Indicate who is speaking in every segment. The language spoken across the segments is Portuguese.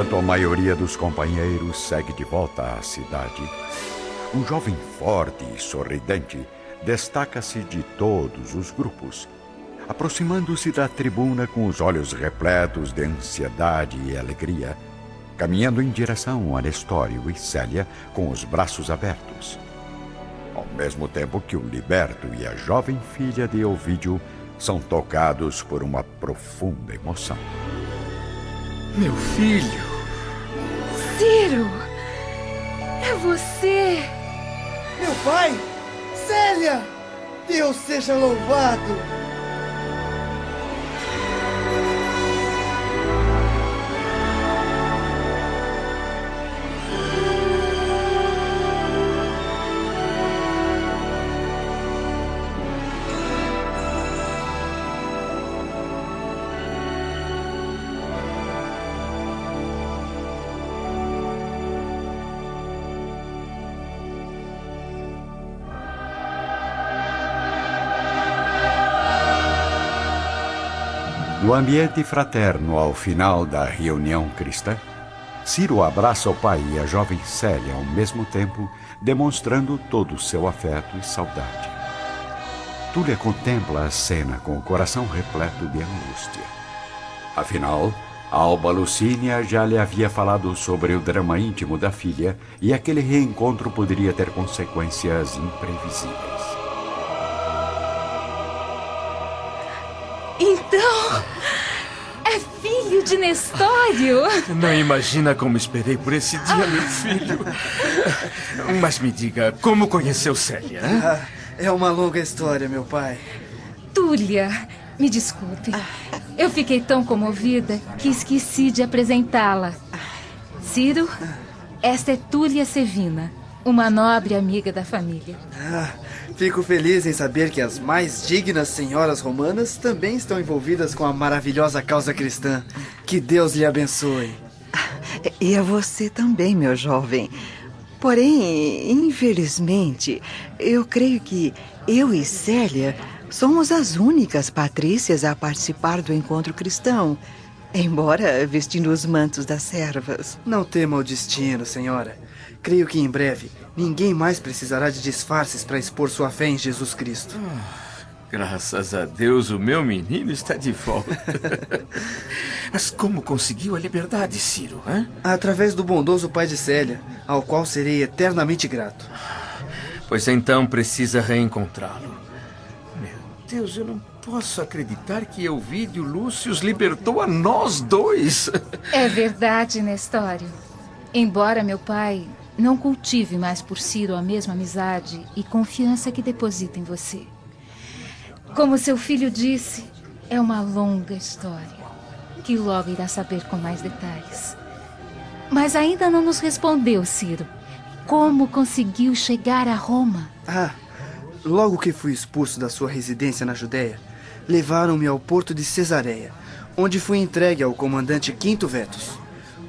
Speaker 1: Enquanto a maioria dos companheiros segue de volta à cidade, um jovem forte e sorridente destaca-se de todos os grupos, aproximando-se da tribuna com os olhos repletos de ansiedade e alegria, caminhando em direção a Nestório e Célia com os braços abertos. Ao mesmo tempo que o liberto e a jovem filha de Ovídio são tocados por uma profunda emoção.
Speaker 2: Meu filho!
Speaker 3: Ciro! É você!
Speaker 4: Meu pai! Célia! Deus seja louvado!
Speaker 1: No ambiente fraterno ao final da reunião cristã, Ciro abraça o pai e a jovem Célia ao mesmo tempo, demonstrando todo o seu afeto e saudade. Túlia contempla a cena com o coração repleto de angústia. Afinal, Alba Lucínia já lhe havia falado sobre o drama íntimo da filha e aquele reencontro poderia ter consequências imprevisíveis.
Speaker 3: Filho de Nestório?
Speaker 2: Não imagina como esperei por esse dia, meu filho. Mas me diga, como conheceu Célia?
Speaker 4: Ah, é uma longa história, meu pai.
Speaker 3: Túlia, me desculpe. Eu fiquei tão comovida que esqueci de apresentá-la. Ciro, esta é Túlia Sevina, uma nobre amiga da família.
Speaker 4: Ah, fico feliz em saber que as mais dignas senhoras romanas também estão envolvidas com a maravilhosa causa cristã. Que Deus lhe abençoe.
Speaker 5: E a você também, meu jovem. Porém, infelizmente, eu creio que eu e Célia somos as únicas patrícias a participar do encontro cristão, embora vestindo os mantos das servas.
Speaker 4: Não tema o destino, senhora. Creio que em breve ninguém mais precisará de disfarces para expor sua fé em Jesus Cristo.
Speaker 2: Graças a Deus, o meu menino está de volta. Mas como conseguiu a liberdade, Ciro? Hein?
Speaker 4: Através do bondoso pai de Célia, ao qual serei eternamente grato.
Speaker 2: Pois então precisa reencontrá-lo. Meu Deus, eu não posso acreditar que Elvídio Lúcio libertou a nós dois.
Speaker 3: É verdade, Nestório. Embora meu pai não cultive mais por Ciro a mesma amizade e confiança que deposita em você. Como seu filho disse, é uma longa história que logo irá saber com mais detalhes. Mas ainda não nos respondeu, Ciro. Como conseguiu chegar a Roma?
Speaker 4: Ah, logo que fui expulso da sua residência na Judéia, levaram-me ao porto de Cesareia, onde fui entregue ao comandante Quinto Vetus.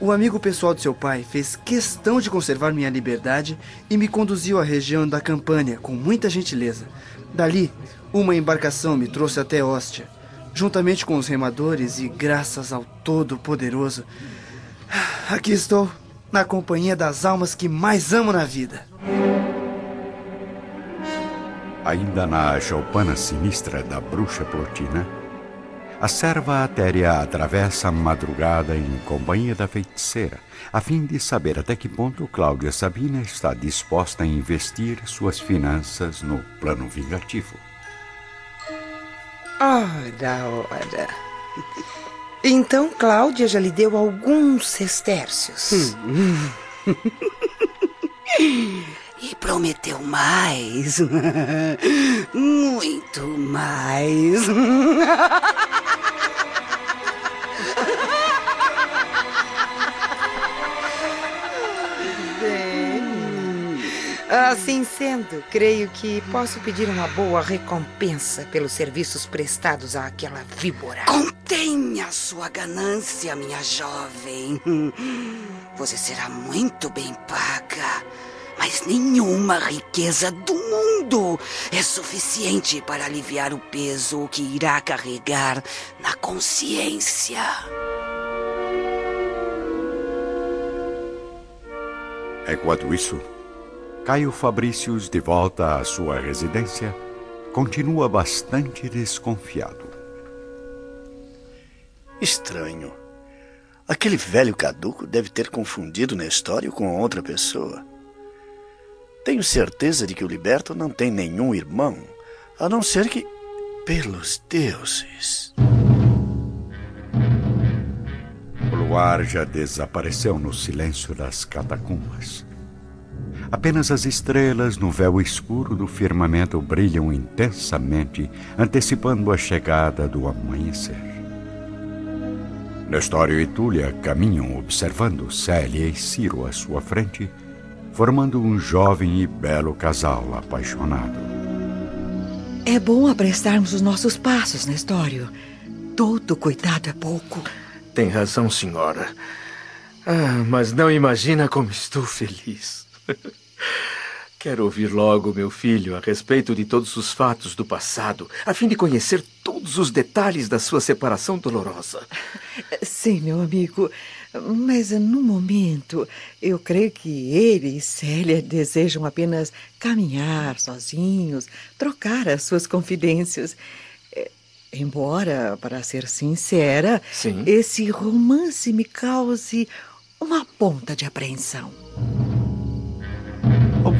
Speaker 4: O amigo pessoal de seu pai fez questão de conservar minha liberdade e me conduziu à região da Campânia com muita gentileza. Dali, uma embarcação me trouxe até Hóstia, juntamente com os remadores e graças ao Todo-Poderoso. Aqui estou, na companhia das almas que mais amo na vida.
Speaker 1: Ainda na choupana sinistra da bruxa Plotina, a serva Atéria atravessa a madrugada em companhia da feiticeira, a fim de saber até que ponto Cláudia Sabina está disposta a investir suas finanças no plano vingativo.
Speaker 6: Ora, ora. Então Cláudia já lhe deu alguns sestércios. e prometeu mais. Muito mais. Assim sendo, creio que posso pedir uma boa recompensa pelos serviços prestados àquela víbora. Contenha sua ganância, minha jovem. Você será muito bem paga. Mas nenhuma riqueza do mundo é suficiente para aliviar o peso que irá carregar na consciência.
Speaker 1: Enquanto isso, Caio Fabricius, de volta à sua residência, continua bastante desconfiado.
Speaker 7: Estranho. Aquele velho caduco deve ter confundido Nestório com outra pessoa. Tenho certeza de que o Liberto não tem nenhum irmão, a não ser que. pelos deuses.
Speaker 1: O luar já desapareceu no silêncio das catacumbas. Apenas as estrelas no véu escuro do firmamento brilham intensamente, antecipando a chegada do amanhecer. Nestório e Túlia caminham observando Célia e Ciro à sua frente, formando um jovem e belo casal apaixonado.
Speaker 5: É bom aprestarmos os nossos passos, Nestório. Todo cuidado é pouco.
Speaker 2: Tem razão, senhora. Ah, mas não imagina como estou feliz. Quero ouvir logo, meu filho, a respeito de todos os fatos do passado, a fim de conhecer todos os detalhes da sua separação dolorosa.
Speaker 5: Sim, meu amigo. Mas no momento, eu creio que ele e Célia desejam apenas caminhar sozinhos, trocar as suas confidências. É, embora, para ser sincera,
Speaker 2: Sim.
Speaker 5: esse romance me cause uma ponta de apreensão.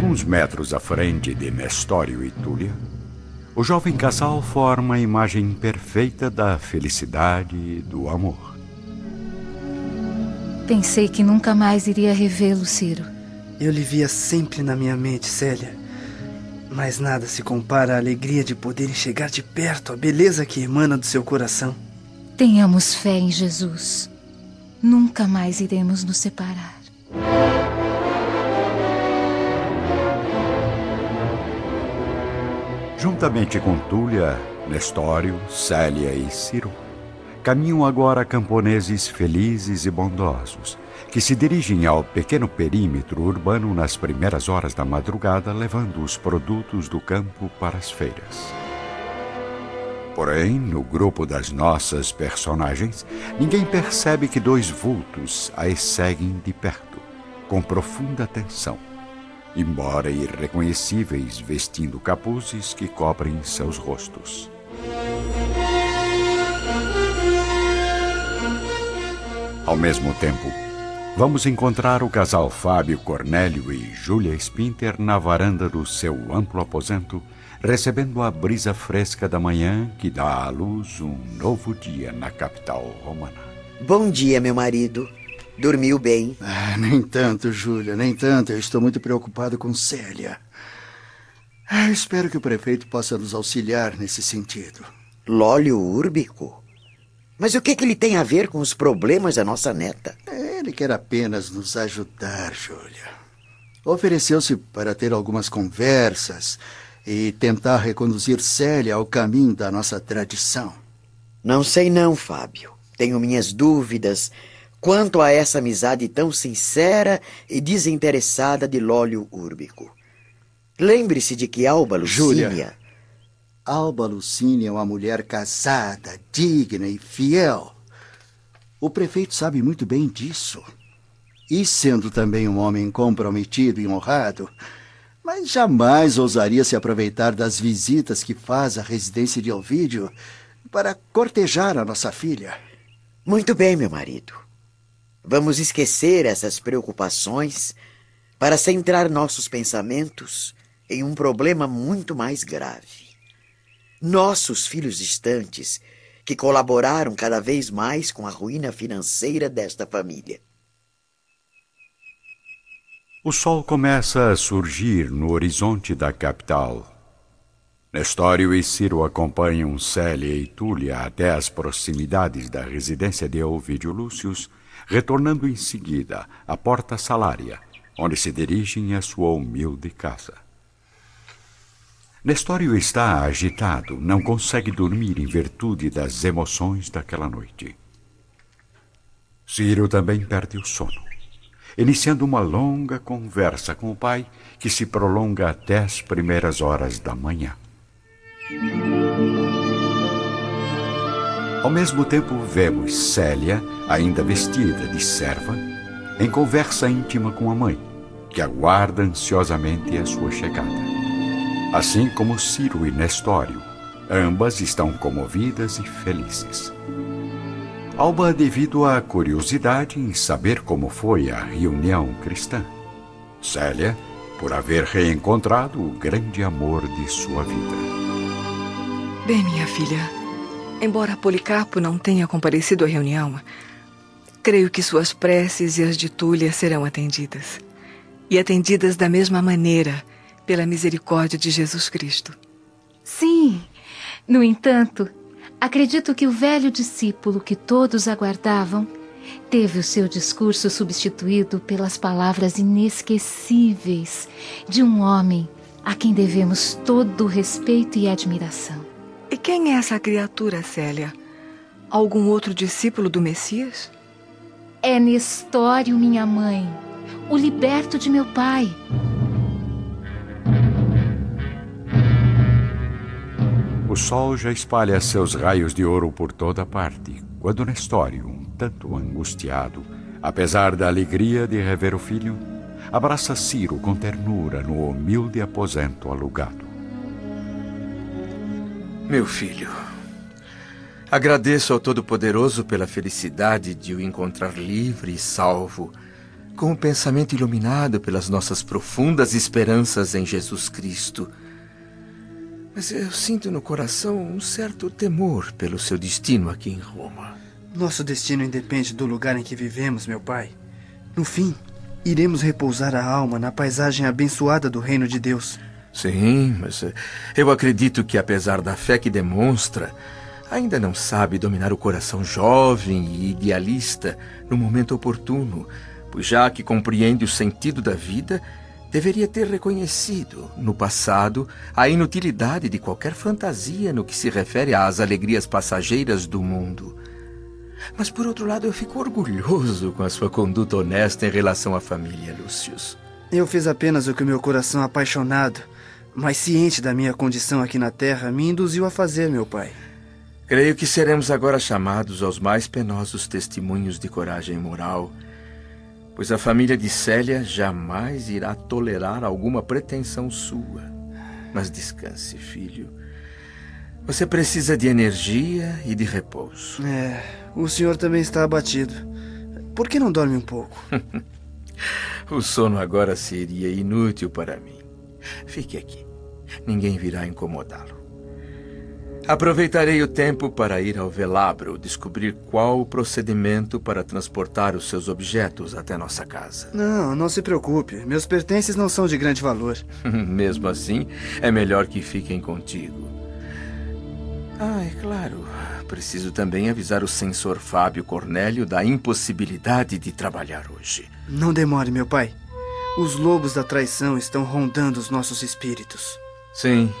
Speaker 1: Alguns metros à frente de Nestório e Túlia, o jovem casal forma a imagem perfeita da felicidade e do amor.
Speaker 3: Pensei que nunca mais iria revê-lo, Ciro.
Speaker 4: Eu lhe via sempre na minha mente, Célia. Mas nada se compara à alegria de poderem chegar de perto, a beleza que emana do seu coração.
Speaker 3: Tenhamos fé em Jesus. Nunca mais iremos nos separar.
Speaker 1: Juntamente com Túlia, Nestório, Célia e Ciro, caminham agora camponeses felizes e bondosos, que se dirigem ao pequeno perímetro urbano nas primeiras horas da madrugada, levando os produtos do campo para as feiras. Porém, no grupo das nossas personagens, ninguém percebe que dois vultos as seguem de perto, com profunda atenção, embora irreconhecíveis vestindo capuzes que cobrem seus rostos. Ao mesmo tempo, vamos encontrar o casal Fábio Cornélio e Júlia Spinter na varanda do seu amplo aposento, recebendo a brisa fresca da manhã que dá à luz um novo dia na capital romana.
Speaker 8: Bom dia, meu marido. Dormiu bem?
Speaker 7: Ah, nem tanto, Júlia, nem tanto. Eu estou muito preocupado com Célia. Ah, espero que o prefeito possa nos auxiliar nesse sentido.
Speaker 8: Lólio úrbico? Mas o que, que ele tem a ver com os problemas da nossa neta?
Speaker 7: Ele quer apenas nos ajudar, Júlia. Ofereceu-se para ter algumas conversas e tentar reconduzir Célia ao caminho da nossa tradição.
Speaker 8: Não sei não, Fábio. Tenho minhas dúvidas quanto a essa amizade tão sincera e desinteressada de Lólio Úrbico. Lembre-se de que Alba Lucínia...
Speaker 7: Júlia. Alba Lucínia é uma mulher casada, digna e fiel. O prefeito sabe muito bem disso. E sendo também um homem comprometido e honrado, mas jamais ousaria se aproveitar das visitas que faz à residência de Ovídio para cortejar a nossa filha.
Speaker 8: Muito bem, meu marido. Vamos esquecer essas preocupações para centrar nossos pensamentos em um problema muito mais grave. Nossos filhos distantes, que colaboraram cada vez mais com a ruína financeira desta família.
Speaker 1: O sol começa a surgir no horizonte da capital. Nestório e Ciro acompanham Célia e Túlia até as proximidades da residência de Ovídio Lúcius, retornando em seguida à porta salária, onde se dirigem à sua humilde casa. Nestório está agitado, não consegue dormir em virtude das emoções daquela noite. Ciro também perde o sono, iniciando uma longa conversa com o pai que se prolonga até as primeiras horas da manhã. Ao mesmo tempo, vemos Célia, ainda vestida de serva, em conversa íntima com a mãe, que aguarda ansiosamente a sua chegada. Assim como Ciro e Nestório, ambas estão comovidas e felizes. Alba, devido à curiosidade em saber como foi a reunião cristã. Célia, por haver reencontrado o grande amor de sua vida.
Speaker 9: Bem, minha filha, embora Policarpo não tenha comparecido à reunião, creio que suas preces e as de Túlia serão atendidas. E atendidas da mesma maneira, pela misericórdia de Jesus Cristo.
Speaker 3: Sim. No entanto, acredito que o velho discípulo que todos aguardavam teve o seu discurso substituído pelas palavras inesquecíveis de um homem a quem devemos todo o respeito e admiração.
Speaker 9: Quem é essa criatura, Célia? Algum outro discípulo do Messias?
Speaker 3: É Nestório, minha mãe, o liberto de meu pai.
Speaker 1: O sol já espalha seus raios de ouro por toda parte, quando Nestório, tanto angustiado, apesar da alegria de rever o filho, abraça Ciro com ternura no humilde aposento alugado.
Speaker 2: Meu filho, agradeço ao Todo-Poderoso pela felicidade de o encontrar livre e salvo, com o pensamento iluminado pelas nossas profundas esperanças em Jesus Cristo. Mas eu sinto no coração um certo temor pelo seu destino aqui em Roma.
Speaker 4: Nosso destino independe do lugar em que vivemos, meu pai. No fim, iremos repousar a alma na paisagem abençoada do reino de Deus.
Speaker 2: Sim, mas eh, eu acredito que, apesar da fé que demonstra, ainda não sabe dominar o coração jovem e idealista no momento oportuno, pois já que compreende o sentido da vida, deveria ter reconhecido, no passado, a inutilidade de qualquer fantasia no que se refere às alegrias passageiras do mundo. Mas, por outro lado, eu fico orgulhoso com a sua conduta honesta em relação à família, Lúcius.
Speaker 4: Eu fiz apenas o que o meu coração apaixonado, mas ciente da minha condição aqui na Terra, me induziu a fazer, meu pai.
Speaker 2: Creio que seremos agora chamados aos mais penosos testemunhos de coragem moral, pois a família de Célia jamais irá tolerar alguma pretensão sua. Mas descanse, filho. Você precisa de energia e de repouso.
Speaker 4: É, o senhor também está abatido. Por que não dorme um pouco?
Speaker 2: o sono agora seria inútil para mim. Fique aqui. Ninguém virá incomodá-lo. Aproveitarei o tempo para ir ao velabro descobrir qual o procedimento para transportar os seus objetos até nossa casa.
Speaker 4: Não, não se preocupe. Meus pertences não são de grande valor.
Speaker 2: Mesmo assim, é melhor que fiquem contigo. Ah, é claro. Preciso também avisar o censor Fábio Cornélio da impossibilidade de trabalhar hoje.
Speaker 4: Não demore, meu pai. Os lobos da traição estão rondando os nossos espíritos.
Speaker 2: Sim.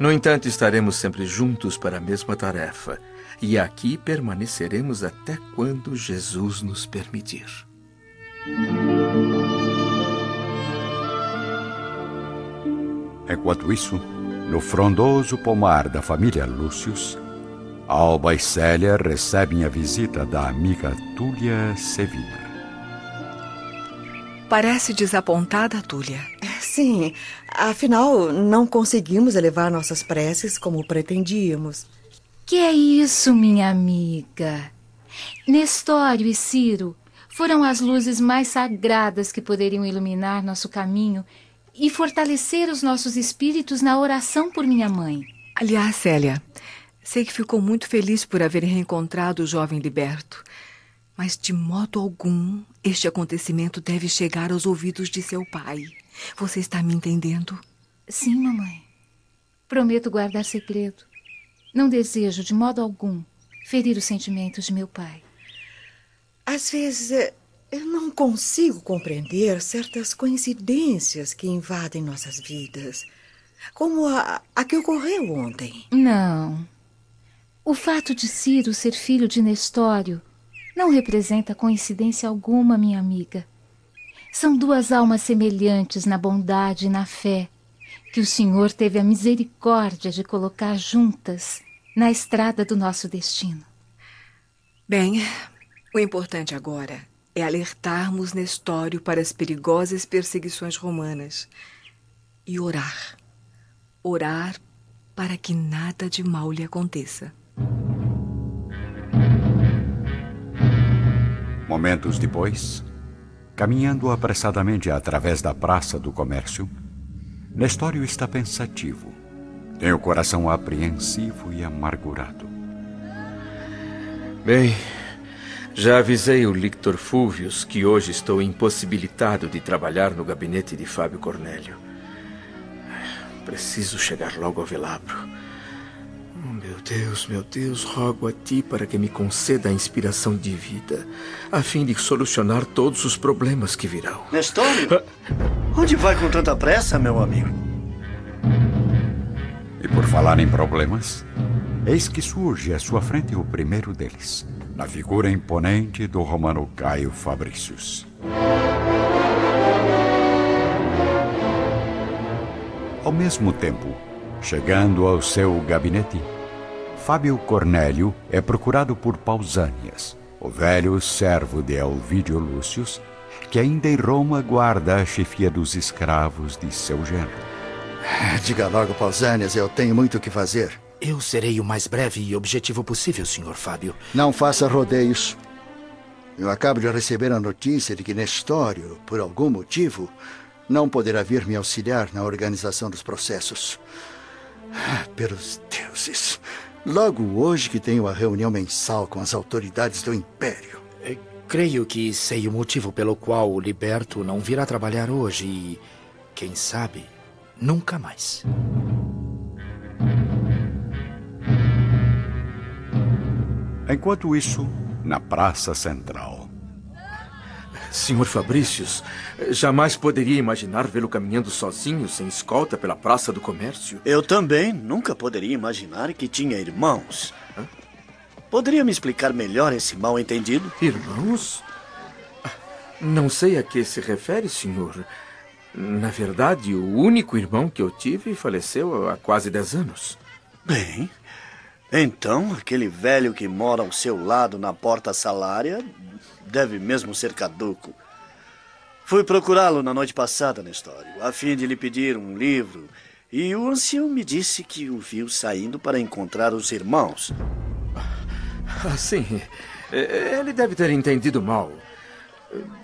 Speaker 2: No entanto, estaremos sempre juntos para a mesma tarefa. E aqui permaneceremos até quando Jesus nos permitir.
Speaker 1: Enquanto isso, no frondoso pomar da família Lúcius, Alba e Célia recebem a visita da amiga Túlia Sevilla.
Speaker 9: Parece desapontada, Túlia.
Speaker 5: Sim, afinal, não conseguimos elevar nossas preces como pretendíamos.
Speaker 3: Que é isso, minha amiga? Nestório e Ciro foram as luzes mais sagradas que poderiam iluminar nosso caminho e fortalecer os nossos espíritos na oração por minha mãe.
Speaker 9: Aliás, Célia, sei que ficou muito feliz por haver reencontrado o jovem liberto. Mas de modo algum este acontecimento deve chegar aos ouvidos de seu pai. Você está me entendendo?
Speaker 3: Sim, mamãe. Prometo guardar segredo. Não desejo, de modo algum, ferir os sentimentos de meu pai.
Speaker 5: Às vezes eh, eu não consigo compreender certas coincidências que invadem nossas vidas, como a, a que ocorreu ontem.
Speaker 3: Não. O fato de Ciro ser filho de Nestório não representa coincidência alguma, minha amiga. São duas almas semelhantes na bondade e na fé, que o Senhor teve a misericórdia de colocar juntas na estrada do nosso destino.
Speaker 9: Bem, o importante agora é alertarmos Nestório para as perigosas perseguições romanas e orar. Orar para que nada de mal lhe aconteça.
Speaker 1: Momentos depois, caminhando apressadamente através da Praça do Comércio, Nestório está pensativo. Tem o coração apreensivo e amargurado.
Speaker 2: Bem, já avisei o Lictor Fulvius que hoje estou impossibilitado de trabalhar no gabinete de Fábio Cornélio. Preciso chegar logo ao velabro. Deus, meu Deus, rogo a ti para que me conceda a inspiração de vida, a fim de solucionar todos os problemas que virão.
Speaker 10: Nestório? Onde vai com tanta pressa, meu amigo?
Speaker 1: E por falar em problemas, eis que surge à sua frente o primeiro deles, na figura imponente do romano Caio Fabricius. Ao mesmo tempo, Chegando ao seu gabinete, Fábio Cornélio é procurado por Pausanias, o velho servo de Elvídio Lúcius, que ainda em Roma guarda a chefia dos escravos de seu genro.
Speaker 7: Diga logo, Pausanias, eu tenho muito o que fazer.
Speaker 11: Eu serei o mais breve e objetivo possível, Sr. Fábio.
Speaker 7: Não faça rodeios. Eu acabo de receber a notícia de que Nestório, por algum motivo, não poderá vir me auxiliar na organização dos processos. Ah, pelos deuses. Logo hoje que tenho a reunião mensal com as autoridades do Império.
Speaker 11: É, creio que sei o motivo pelo qual o Liberto não virá trabalhar hoje e, quem sabe, nunca mais.
Speaker 1: Enquanto isso, na Praça Central.
Speaker 2: Senhor Fabricius, jamais poderia imaginar vê-lo caminhando sozinho, sem escolta, pela Praça do Comércio.
Speaker 10: Eu também nunca poderia imaginar que tinha irmãos. Poderia me explicar melhor esse mal-entendido?
Speaker 2: Irmãos? Não sei a que se refere, senhor. Na verdade, o único irmão que eu tive faleceu há quase dez anos.
Speaker 10: Bem, então aquele velho que mora ao seu lado na porta salária deve mesmo ser caduco. Fui procurá-lo na noite passada, Nestório, a fim de lhe pedir um livro, e o ancião me disse que o viu saindo para encontrar os irmãos.
Speaker 2: Ah, sim. É, ele deve ter entendido mal.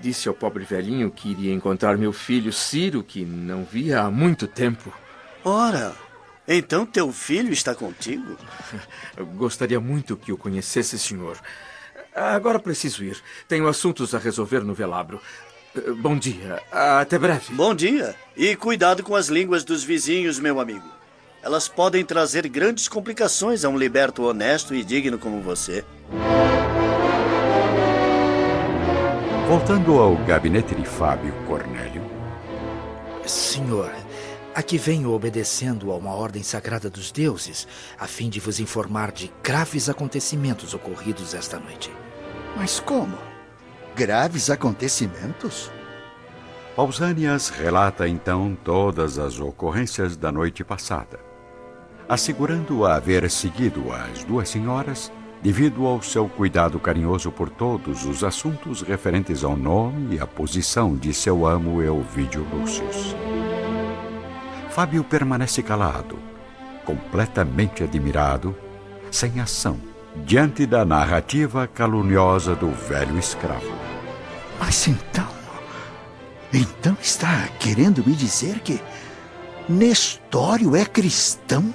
Speaker 2: Disse ao pobre velhinho que iria encontrar meu filho Ciro, que não via há muito tempo.
Speaker 10: Ora, então teu filho está contigo?
Speaker 2: Eu gostaria muito que o conhecesse, senhor. Agora preciso ir. Tenho assuntos a resolver no velabro. Bom dia. Até breve.
Speaker 10: Bom dia. E cuidado com as línguas dos vizinhos, meu amigo. Elas podem trazer grandes complicações a um liberto honesto e digno como você.
Speaker 1: Voltando ao gabinete de Fábio Cornélio.
Speaker 11: Senhor, aqui venho obedecendo a uma ordem sagrada dos deuses, a fim de vos informar de graves acontecimentos ocorridos esta noite.
Speaker 7: Mas como? Graves acontecimentos?
Speaker 1: Pausanias relata então todas as ocorrências da noite passada, assegurando haver seguido as duas senhoras devido ao seu cuidado carinhoso por todos os assuntos referentes ao nome e à posição de seu amo Elvídio Lúcius. Fábio permanece calado, completamente admirado, sem ação, diante da narrativa caluniosa do velho escravo.
Speaker 7: Mas então. Então está querendo me dizer que Nestório é cristão?